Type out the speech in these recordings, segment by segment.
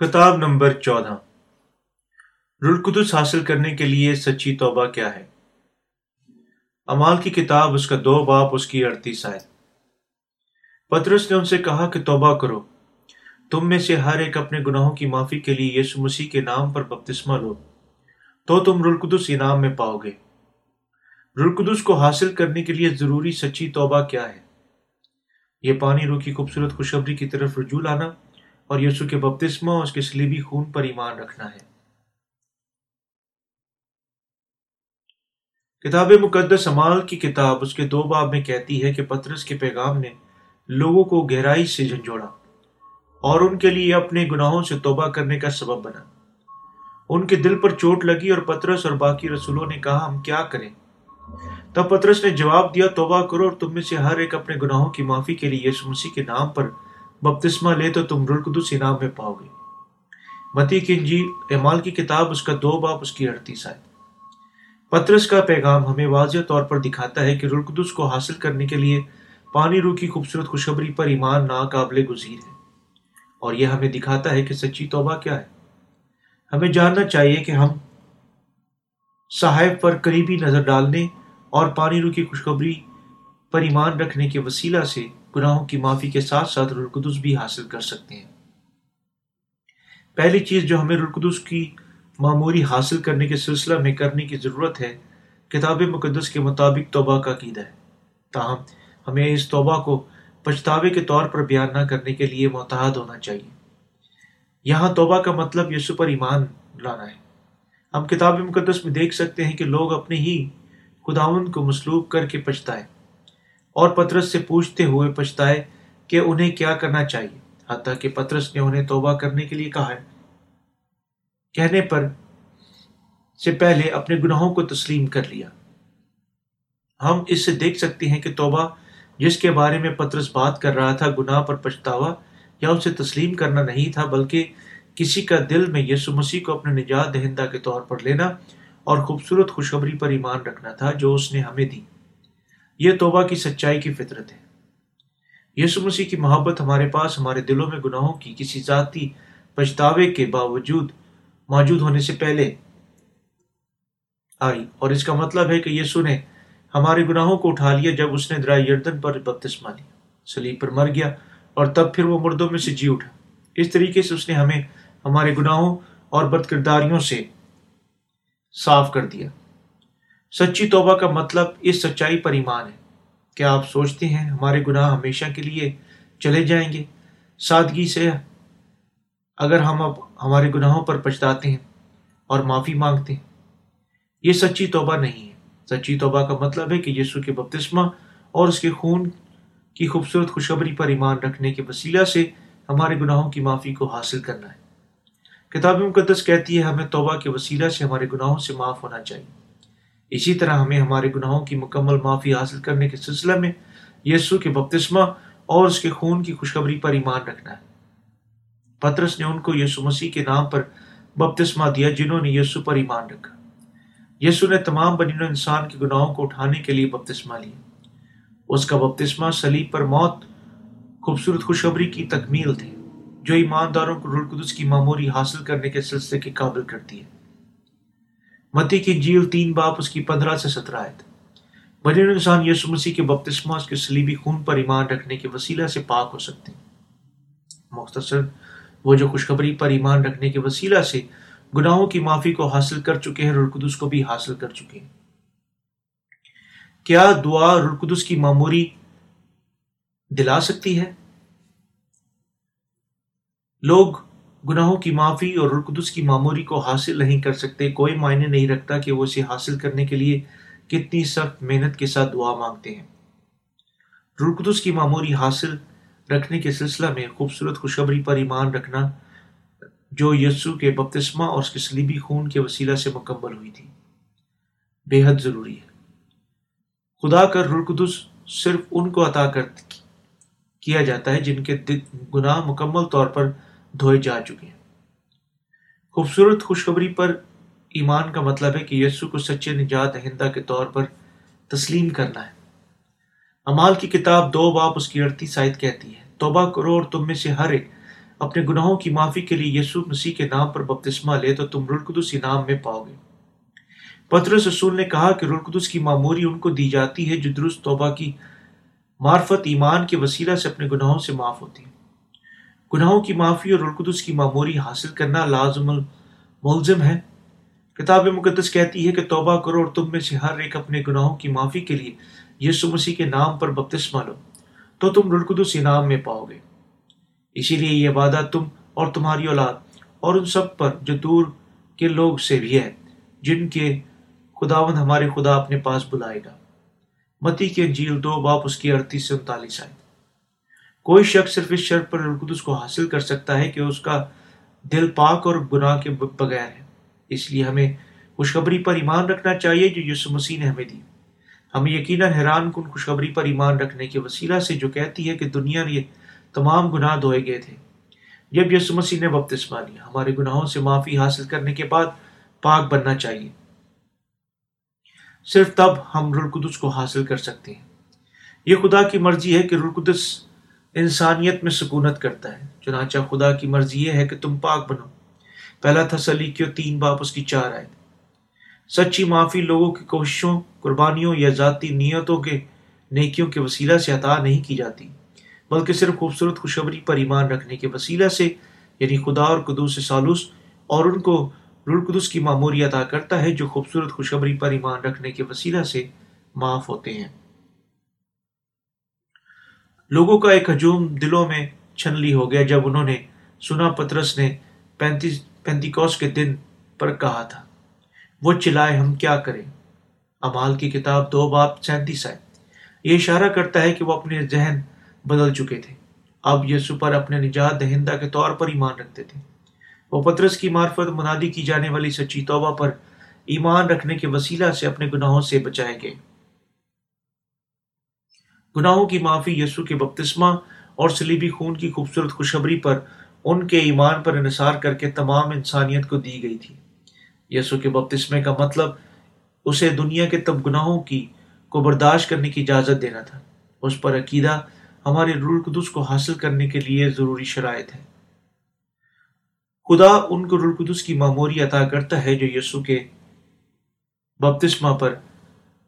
خطاب نمبر چودہ۔ رلقدس حاصل کرنے کے لیے سچی توبہ کیا ہے؟ امال کی کتاب، اس کا دو باپ، اس کی اڑتیس آئے پترس نے ان سے کہا کہ توبہ کرو۔ تم میں سے ہر ایک اپنے گناہوں کی معافی کے لیے یسو مسیح کے نام پر بپتسمہ لو۔ تو تم رلقدس انعام میں پاؤ گے۔ رلقدس کو حاصل کرنے کے لیے ضروری سچی توبہ کیا ہے؟ یہ پانی روح کی خوبصورت خوشخبری کی طرف رجوع لانا۔ اور یسو کے بپتسمہ اور اس کے سلیبی خون پر ایمان رکھنا ہے۔ کتاب مقدس امال کی کتاب اس کے دو باب میں کہتی ہے کہ پترس کے پیغام نے لوگوں کو گہرائی سے جھنجھوڑا اور ان کے لیے اپنے گناہوں سے توبہ کرنے کا سبب بنا۔ ان کے دل پر چوٹ لگی اور پترس اور باقی رسولوں نے کہا، ہم کیا کریں؟ تب پترس نے جواب دیا، توبہ کرو اور تم میں سے ہر ایک اپنے گناہوں کی معافی کے لیے یسو مسیح کے نام پر بپتسمہ لے تو تم رلقدس انعام میں پاؤ گے۔ متی کی انجیل، اعمال کی کتاب، اس کا دو باپ، اس کی اڑتیس آئے پترس کا پیغام ہمیں واضح طور پر دکھاتا ہے کہ رلقدس کو حاصل کرنے کے لیے پانی رو کی خوبصورت خوشخبری پر ایمان ناقابل گزیر ہے۔ اور یہ ہمیں دکھاتا ہے کہ سچی توبہ کیا ہے۔ ہمیں جاننا چاہیے کہ ہم صاحب پر قریبی نظر ڈالنے اور پانی رو کی خوشخبری پر ایمان رکھنے کے وسیلہ سے گناہوں کی معافی کے ساتھ ساتھ رلقدس بھی حاصل کر سکتے ہیں۔ پہلی چیز جو ہمیں رلقدس کی معموری حاصل کرنے کے سلسلہ میں کرنے کی ضرورت ہے، کتاب مقدس کے مطابق توبہ کا عقیدہ ہے۔ تاہم، ہمیں اس توبہ کو پچھتاوے کے طور پر بیان نہ کرنے کے لیے محتاط ہونا چاہیے۔ یہاں توبہ کا مطلب یسو پر ایمان لانا ہے۔ ہم کتاب مقدس میں دیکھ سکتے ہیں کہ لوگ اپنے ہی خداون کو مسلوب کر کے پچھتائے۔ اور پترس سے پوچھتے ہوئے پچھتائے کہ انہیں کیا کرنا چاہیے، حتیٰ کہ پترس نے انہیں توبہ کرنے کے لیے کہا ہے۔ کہنے پر سے پہلے اپنے گناہوں کو تسلیم کر لیا۔ ہم اس سے دیکھ سکتے ہیں کہ توبہ جس کے بارے میں پترس بات کر رہا تھا، گناہ پر پچھتاوا یا اسے تسلیم کرنا نہیں تھا، بلکہ کسی کا دل میں یسو مسیح کو اپنے نجات دہندہ کے طور پر لینا اور خوبصورت خوشخبری پر ایمان رکھنا تھا جو اس نے ہمیں دی۔ یہ توبہ کی سچائی کی فطرت ہے۔ یسو مسیح کی محبت ہمارے پاس، ہمارے دلوں میں گناہوں کی کسی ذاتی پچھتاوے کے باوجود موجود ہونے سے پہلے آئی۔ اور اس کا مطلب ہے کہ یسو نے ہمارے گناہوں کو اٹھا لیا جب اس نے درا یردن پر بپتسمہ لیا۔ سلیب پر مر گیا اور تب پھر وہ مردوں میں سے جی اٹھا۔ اس طریقے سے اس نے ہمیں ہمارے گناہوں اور بد کرداریوں سے صاف کر دیا۔ سچی توبہ کا مطلب اس سچائی پر ایمان ہے۔ کیا آپ سوچتے ہیں ہمارے گناہ ہمیشہ کے لیے چلے جائیں گے؟ سادگی سے اگر ہم اب ہمارے گناہوں پر پچھتاتے ہیں اور معافی مانگتے ہیں، یہ سچی توبہ نہیں ہے۔ سچی توبہ کا مطلب ہے کہ یسو کے بپتسمہ اور اس کے خون کی خوبصورت خوشخبری پر ایمان رکھنے کے وسیلہ سے ہمارے گناہوں کی معافی کو حاصل کرنا ہے۔ کتاب مقدس کہتی ہے، ہمیں توبہ کے وسیلہ سے ہمارے گناہوں سے معاف ہونا چاہیے۔ اسی طرح ہمیں ہمارے گناہوں کی مکمل معافی حاصل کرنے کے سلسلہ میں یسو کے بپتسمہ اور اس کے خون کی خوشخبری پر ایمان رکھنا ہے۔ پترس نے ان کو یسو مسیح کے نام پر بپتسمہ دیا جنہوں نے یسو پر ایمان رکھا۔ یسو نے تمام بنین انسان کے گناہوں کو اٹھانے کے لیے بپتسمہ لیا۔ اس کا بپتسمہ سلیب پر موت، خوبصورت خوشخبری کی تکمیل تھی، جو ایمانداروں کو رلقدس کی معموری حاصل کرنے کے سلسلے کے قابل کرتی ہے۔ متی کی جیل تین باپ اس کی پندرہ سے سترہ آئے تھے بنین انسان یسو مسیح کے بپتسمہ، اس کے سلیبی خون پر ایمان رکھنے کے وسیلہ سے پاک ہو سکتے ہیں۔ مختصر، وہ جو خوشخبری پر ایمان رکھنے کے وسیلہ سے گناہوں کی معافی کو حاصل کر چکے ہیں رلقدس کو بھی حاصل کر چکے ہیں۔ کیا دعا رلقدس کی معموری دلا سکتی ہے؟ لوگ گناہوں کی معافی اور رقدس کی معموری کو حاصل نہیں کر سکتے، کوئی معنی نہیں رکھتا کہ وہ اسے حاصل کرنے کے لیے کتنی سخت محنت کے ساتھ دعا مانگتے ہیں۔ رقدس کی معموری حاصل رکھنے کے سلسلہ میں خوبصورت خوشخبری پر ایمان رکھنا جو یسو کے بپتسمہ اور اس کے سلیبی خون کے وسیلہ سے مکمل ہوئی تھی۔ بے حد ضروری ہے۔ خدا کا رقدس صرف ان کو عطا کر کیا جاتا ہے جن کے گناہ مکمل طور پر دھوئے جا چکے ہیں۔ خوبصورت خوشخبری پر ایمان کا مطلب ہے کہ یسو کو سچے نجات دہندہ کے طور پر تسلیم کرنا ہے۔ امال کی کتاب دو باپ اس کی اڑتی سائد کہتی ہے، توبہ کرو اور تم میں سے ہر ایک اپنے گناہوں کی معافی کے لیے یسوع مسیح کے نام پر بپتسمہ لے تو تم رلقدس انعام میں پاؤ گے۔ پترس رسول نے کہا کہ رلقدس کی معموری ان کو دی جاتی ہے جو درست توبہ کی معرفت ایمان کے وسیلہ سے اپنے گناہوں سے معاف ہوتی ہے۔ گناہوں کی معافی اور رلقدس کی معموری حاصل کرنا لازم ملزم ہے۔ کتاب مقدس کہتی ہے کہ توبہ کرو اور تم میں سے ہر ایک اپنے گناہوں کی معافی کے لیے یسو مسیح کے نام پر بپتسمہ لو، تو تم رلقدس انعام میں پاؤ گے۔ اسی لیے یہ وعدہ تم اور تمہاری اولاد اور ان سب پر جو دور کے لوگ سے بھی ہے، جن کے خداون ہمارے خدا اپنے پاس بلائے گا۔ متی کے انجیل دو باپ اس کی اڑتیس سے انتالیس آئے۔ کوئی شخص صرف اس شرط پر رلقدس کو حاصل کر سکتا ہے کہ اس کا دل پاک اور گناہ کے بغیر ہے۔ اس لیے ہمیں خوشخبری پر ایمان رکھنا چاہیے جو یسو مسیح نے ہمیں دی۔ ہمیں یقیناً حیران کن خوشخبری پر ایمان رکھنے کے وسیلہ سے جو کہتی ہے کہ دنیا نے تمام گناہ دھوئے گئے تھے۔ جب یسو مسیح نے بپتسمہ لیا، ہمارے گناہوں سے معافی حاصل کرنے کے بعد پاک بننا چاہیے۔ صرف تب ہم رلقدس کو حاصل کر سکتے ہیں۔ یہ خدا کی مرضی ہے کہ رلقدس انسانیت میں سکونت کرتا ہے۔ چنانچہ خدا کی مرضی یہ ہے کہ تم پاک بنو۔ پہلا تسلی کیوں تین باپ اس کی چار آئے۔ سچی معافی لوگوں کی کوششوں، قربانیوں یا ذاتی نیتوں کے نیکیوں کے وسیلہ سے عطا نہیں کی جاتی، بلکہ صرف خوبصورت خوشبری پر ایمان رکھنے کے وسیلہ سے یعنی خدا اور قدوس سالوس اور ان کو رلقدس کی معموری ادا کرتا ہے جو خوبصورت خوشخبری پر ایمان رکھنے کے وسیلہ سے معاف ہوتے ہیں۔ لوگوں کا ایک ہجوم دلوں میں چھنلی ہو گیا جب انہوں نے سنا پترس نے پینتیس پینتیکوس کے دن پر کہا تھا، وہ چلائے ہم کیا کریں؟ امال کی کتاب دو باپ سینتیس ہے۔ یہ اشارہ کرتا ہے کہ وہ اپنے ذہن بدل چکے تھے۔ اب یسو پر اپنے نجات دہندہ کے طور پر ایمان رکھتے تھے۔ وہ پترس کی معرفت منادی کی جانے والی سچی توبہ پر ایمان رکھنے کے وسیلہ سے اپنے گناہوں سے بچائے گئے۔ گناہوں کی معافی یسو کے بپتسمہ اور سلیبی خون کی خوبصورت خوشبری پر ان کے ایمان پر انحصار کر کے تمام انسانیت کو دی گئی تھی۔ یسو کے بپتسمے کا مطلب اسے دنیا کے تب گناہوں کی کو برداشت کرنے کی اجازت دینا تھا۔ اس پر عقیدہ ہمارے رول قدس کو حاصل کرنے کے لیے ضروری شرائط ہے خدا ان کو رلقدس کی معموری عطا کرتا ہے جو یسو کے بپتسمہ پر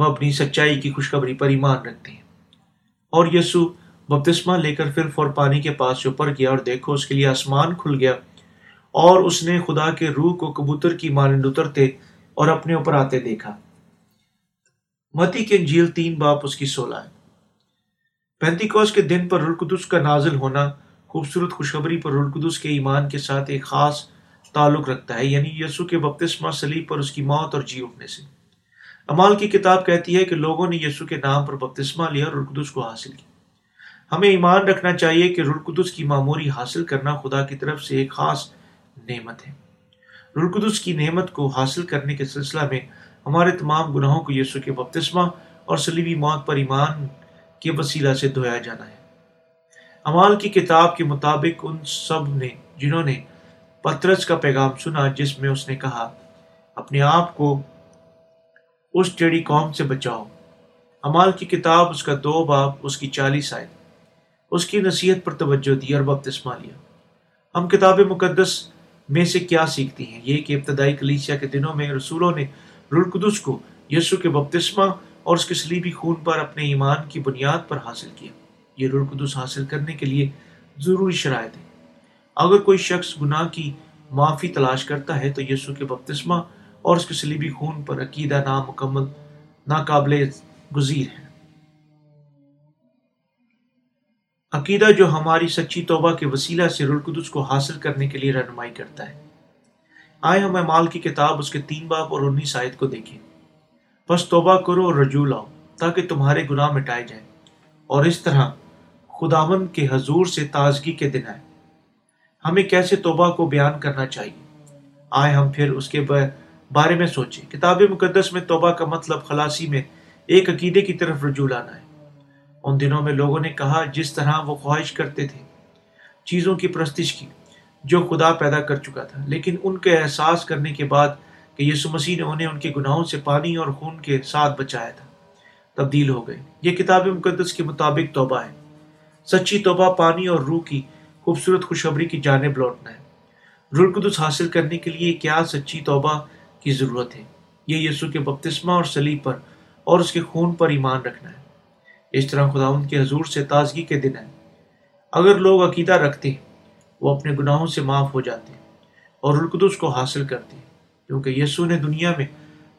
مبنی سچائی کی خوشخبری پر ایمان رکھتے ہیں۔ اور یسو بپتسمہ لے کر پھر فور پانی کے پاس اوپر کیا اور دیکھو اس کے لیے آسمان کھل گیا اور اس نے خدا کے روح کو کبوتر کی مانند اترتے اور اپنے اوپر آتے دیکھا۔ متی کے انجیل تین باپ اس کی سولہ ہے پینتیکوس کے دن پر رلقدس کا نازل ہونا خوبصورت خوشخبری پر رلقدس کے ایمان کے ساتھ ایک خاص تعلق رکھتا ہے یعنی یسو کے بپتسمہ سلیب پر اس کی موت اور جی اٹھنے سے۔ امال کی کتاب کہتی ہے کہ لوگوں نے یسو کے نام پر بپتسمہ لیا اور رلقدس کو حاصل کیا۔ ہمیں ایمان رکھنا چاہیے کہ رلقدس کی معموری حاصل کرنا خدا کی طرف سے ایک خاص نعمت ہے۔ رلقدس کی نعمت کو حاصل کرنے کے سلسلہ میں ہمارے تمام گناہوں کو یسو کے بپتسمہ اور سلیبی موت پر ایمان کے وسیلہ سے دھویا جانا ہے۔ امال کی کتاب کے مطابق ان سب نے جنہوں نے پترس کا پیغام سنا جس میں اس نے کہا، اپنے آپ کو اس ٹیڑی قوم سے بچاؤ۔ امال کی کتاب، اس کا دو باپ، اس کی چالیس آئے۔ اس کی نصیحت پر توجہ دی اور بپتسمہ لیا۔ ہم کتاب مقدس میں سے کیا سیکھتی ہیں؟ یہ کہ ابتدائی کلیسیا کے دنوں میں رسولوں نے رلقدس کو یسو کے بپتسمہ اور اس کے سلیبی خون پر اپنے ایمان کی بنیاد پر حاصل کیا۔ یہ روح القدس حاصل کرنے کے لیے ضروری شرائط ہے اگر کوئی شخص گناہ کی معافی تلاش کرتا ہے تو یسو کے بپتسمہ اور اس کے سلیبی خون پر عقیدہ نامکمل، ناقابل گزیر ہے۔ عقیدہ جو ہماری سچی توبہ کے وسیلہ سے رلقدس کو حاصل کرنے کے لیے رہنمائی کرتا ہے۔ آئے ہم مال کی کتاب، اس کے تین باپ اور انیس آیت کو دیکھیں۔ بس توبہ کرو اور رجوع لاؤ تاکہ تمہارے گناہ مٹائے جائیں۔ اور اس طرح خداون کے حضور سے تازگی کے دن آئے۔ ہمیں کیسے توبہ کو بیان کرنا چاہیے؟ آئے ہم پھر اس کے بارے میں سوچیں۔ کتاب مقدس میں توبہ کا مطلب خلاصی میں ایک عقیدے کی طرف رجوع لانا ہے۔ ان دنوں میں لوگوں نے کہا جس طرح وہ خواہش کرتے تھے، چیزوں کی پرستش کی، جو خدا پیدا کر چکا تھا۔ لیکن ان کے احساس کرنے کے بعد کہ یسو مسیح نے انہیں ان کے گناہوں سے پانی اور خون کے ساتھ بچایا تھا، تبدیل ہو گئے۔ یہ کتاب مقدس کے مطابق توبہ ہے۔ سچی توبہ پانی اور روح کی خوبصورت خوشخبری کی جانب لوٹنا ہے۔ رلقدس حاصل کرنے کے لیے کیا سچی توبہ کی ضرورت ہے یہ یسو کے بپتسمہ اور سلیب پر اور اس کے خون پر ایمان رکھنا ہے۔ اس طرح خدا ان کے حضور سے تازگی کے دن ہے اگر لوگ عقیدہ رکھتے ہیں، وہ اپنے گناہوں سے معاف ہو جاتے ہیں اور القدس کو حاصل کرتے ہیں۔ کیونکہ یسو نے دنیا میں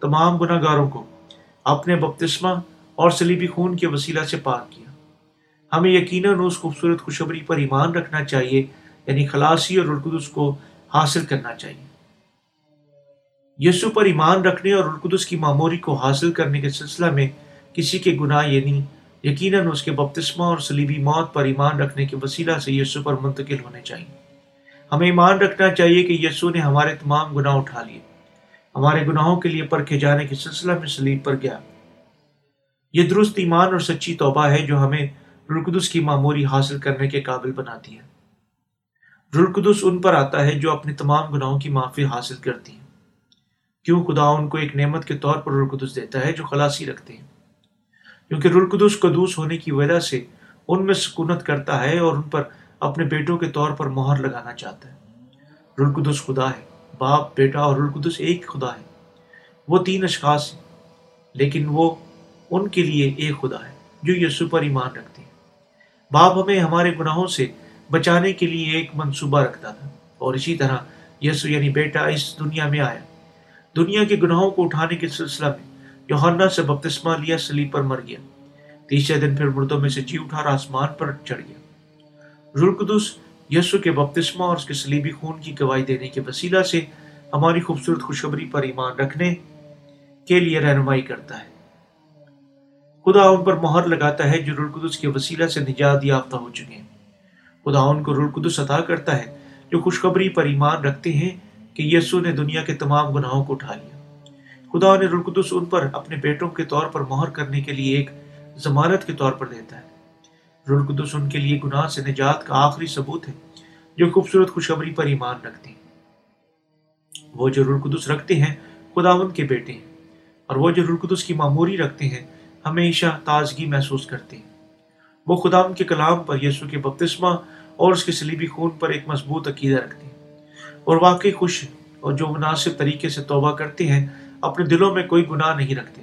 تمام گناہ گاروں کو اپنے بپتسمہ اور سلیبی خون کے وسیلہ سے پاک کیا۔ ہمیں یقیناً اس خوبصورت خوشبری پر ایمان رکھنا چاہیے یعنی خلاصی اور القدس کو حاصل کرنا چاہیے۔ یسو پر ایمان رکھنے اور القدس کی معموری کو حاصل کرنے کے سلسلہ میں کسی کے گناہ یعنی یقیناً اس کے بپتسمہ اور سلیبی موت پر ایمان رکھنے کے وسیلہ سے یسو پر منتقل ہونے چاہیے۔ ہمیں ایمان رکھنا چاہیے کہ یسو نے ہمارے تمام گناہ اٹھا لیے۔ ہمارے گناہوں کے لیے پرکھے جانے کے سلسلہ میں سلیب پر گیا۔ یہ درست ایمان اور سچی توبہ ہے جو ہمیں رلقدس کی معموری حاصل کرنے کے قابل بناتی ہے۔ رلقدس ان پر آتا ہے جو اپنے تمام گناہوں کی معافی حاصل کرتی ہیں۔ کیوں خدا ان کو ایک نعمت کے طور پر رلقدس دیتا ہے جو خلاصی رکھتے ہیں؟ کیونکہ رلقدس قدوس ہونے کی وجہ سے ان میں سکونت کرتا ہے اور ان پر اپنے بیٹوں کے طور پر مہر لگانا چاہتا ہے۔ رلقدس خدا ہے، باپ، بیٹا اور القدس ایک خدا ہے۔ وہ تین اشخاص ہیں، لیکن وہ ان کے لیے ایک خدا ہے جو یسو پر ایمان رکھتے ہیں۔ باپ ہمیں ہمارے گناہوں سے بچانے کے لیے ایک منصوبہ رکھتا تھا اور اسی طرح یسو یعنی بیٹا اس دنیا میں آیا۔ دنیا کے گناہوں کو اٹھانے کے سلسلہ میں یوحنا سے بپتسمہ لیا، سلیب پر مر گیا۔ تیسرے دن پھر مردوں میں سے جی اٹھا اور آسمان پر چڑھ گیا۔ رلقدس یسو کے بپتسمہ اور اس کے سلیبی خون کی گواہی دینے کے وسیلہ سے ہماری خوبصورت خوشخبری پر ایمان رکھنے کے لیے رہنمائی کرتا ہے۔ خدا ان پر مہر لگاتا ہے جو رلقدس کے وسیلہ سے نجات یافتہ ہو چکے ہیں۔ خدا ان کو رلقدس عطا کرتا ہے جو خوشخبری پر ایمان رکھتے ہیں کہ یسو نے دنیا کے تمام گناہوں کو اٹھا لیا۔ خدا نے رلقدس ان پر اپنے بیٹوں کے طور پر مہر کرنے کے لیے ایک ضمانت کے طور پر دیتا ہے۔ رلقدس ان کے لیے گناہ سے نجات کا آخری ثبوت ہے جو خوبصورت خوشخبری پر ایمان رکھتے ہیں۔ وہ جو رلقدس رکھتے ہیں خداون کے بیٹے ہیں۔ اور وہ جو رلقدس کی معموری رکھتے ہیں، ہمیشہ تازگی محسوس کرتے ہیں۔ وہ خدا کے کلام پر یسو کے بپتسمہ اور اس کے سلیبی خون پر ایک مضبوط عقیدہ رکھتے ہیں۔ اور واقعی خوش اور جو مناسب طریقے سے توبہ کرتے ہیں، اپنے دلوں میں کوئی گناہ نہیں رکھتے۔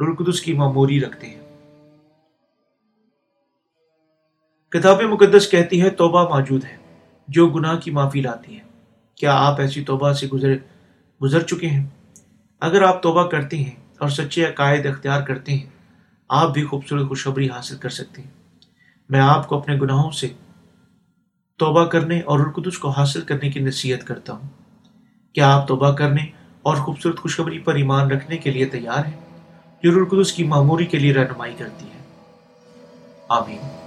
رلقدس کی معموری رکھتے ہیں۔ کتاب مقدس کہتی ہے، توبہ موجود ہے۔ جو گناہ کی معافی لاتی ہے کیا آپ ایسی توبہ سے گزر گزر چکے ہیں؟ اگر آپ توبہ کرتے ہیں اور سچے عقائد اختیار کرتے ہیں، آپ بھی خوبصورت خوشخبری حاصل کر سکتے ہیں۔ میں آپ کو اپنے گناہوں سے توبہ کرنے اور القدس کو حاصل کرنے کی نصیحت کرتا ہوں۔ کیا آپ توبہ کرنے اور خوبصورت خوشخبری پر ایمان رکھنے کے لیے تیار ہیں؟ جو القدس کی معموری کے لیے رہنمائی کرتی ہے۔ آمین۔